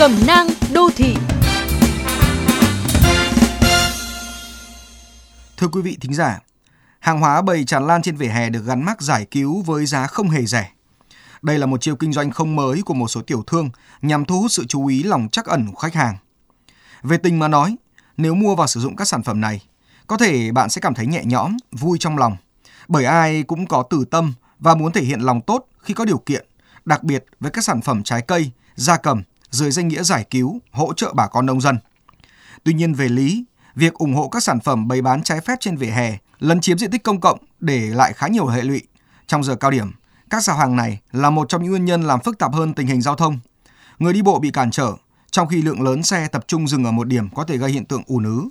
Cẩm nang đô thị Thưa quý vị thính giả, hàng hóa bày tràn lan trên vỉa hè được gắn mác giải cứu với giá không hề rẻ. Đây là một chiêu kinh doanh không mới của một số tiểu thương nhằm thu hút sự chú ý lòng chắc ẩn của khách hàng. Về tình mà nói, nếu mua và sử dụng các sản phẩm này, có thể bạn sẽ cảm thấy nhẹ nhõm, vui trong lòng. Bởi ai cũng có từ tâm và muốn thể hiện lòng tốt khi có điều kiện, đặc biệt với các sản phẩm trái cây, gia cầm dưới danh nghĩa giải cứu, hỗ trợ bà con nông dân. Tuy nhiên về lý, việc ủng hộ các sản phẩm bày bán trái phép trên vỉa hè lấn chiếm diện tích công cộng để lại khá nhiều hệ lụy. Trong giờ cao điểm, các giao hàng này là một trong những nguyên nhân làm phức tạp hơn tình hình giao thông. Người đi bộ bị cản trở, trong khi lượng lớn xe tập trung dừng ở một điểm có thể gây hiện tượng ùn ứ.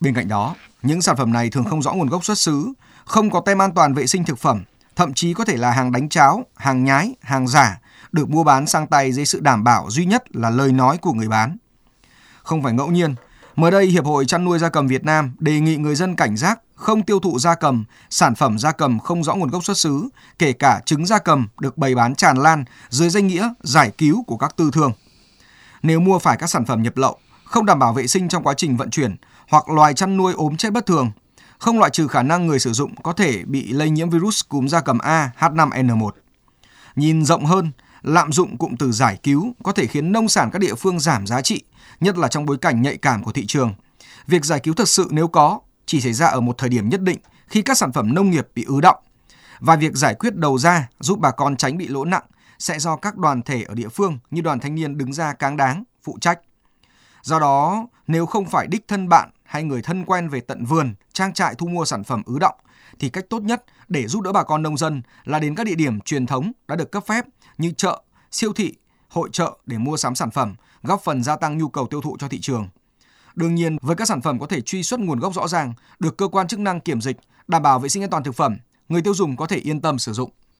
Bên cạnh đó, những sản phẩm này thường không rõ nguồn gốc xuất xứ, không có tem an toàn vệ sinh thực phẩm, thậm chí có thể là hàng đánh cháo, hàng nhái, hàng giả được mua bán sang tay dưới sự đảm bảo duy nhất là lời nói của người bán. Không phải ngẫu nhiên, mới đây Hiệp hội chăn nuôi gia cầm Việt Nam đề nghị người dân cảnh giác không tiêu thụ gia cầm, sản phẩm gia cầm không rõ nguồn gốc xuất xứ, kể cả trứng gia cầm được bày bán tràn lan dưới danh nghĩa giải cứu của các tư thương. Nếu mua phải các sản phẩm nhập lậu, không đảm bảo vệ sinh trong quá trình vận chuyển hoặc loài chăn nuôi ốm chết bất thường, không loại trừ khả năng người sử dụng có thể bị lây nhiễm virus cúm gia cầm A H5N1. Nhìn rộng hơn, lạm dụng cụm từ giải cứu có thể khiến nông sản các địa phương giảm giá trị, nhất là trong bối cảnh nhạy cảm của thị trường. Việc giải cứu thật sự nếu có chỉ xảy ra ở một thời điểm nhất định khi các sản phẩm nông nghiệp bị ứ động. Và việc giải quyết đầu ra giúp bà con tránh bị lỗ nặng sẽ do các đoàn thể ở địa phương như đoàn thanh niên đứng ra cáng đáng, phụ trách. Do đó, nếu không phải đích thân bạn hay người thân quen về tận vườn, trang trại thu mua sản phẩm ứ động, thì cách tốt nhất để giúp đỡ bà con nông dân là đến các địa điểm truyền thống đã được cấp phép như chợ, siêu thị, hội chợ để mua sắm sản phẩm, góp phần gia tăng nhu cầu tiêu thụ cho thị trường. Đương nhiên, với các sản phẩm có thể truy xuất nguồn gốc rõ ràng, được cơ quan chức năng kiểm dịch, đảm bảo vệ sinh an toàn thực phẩm, người tiêu dùng có thể yên tâm sử dụng.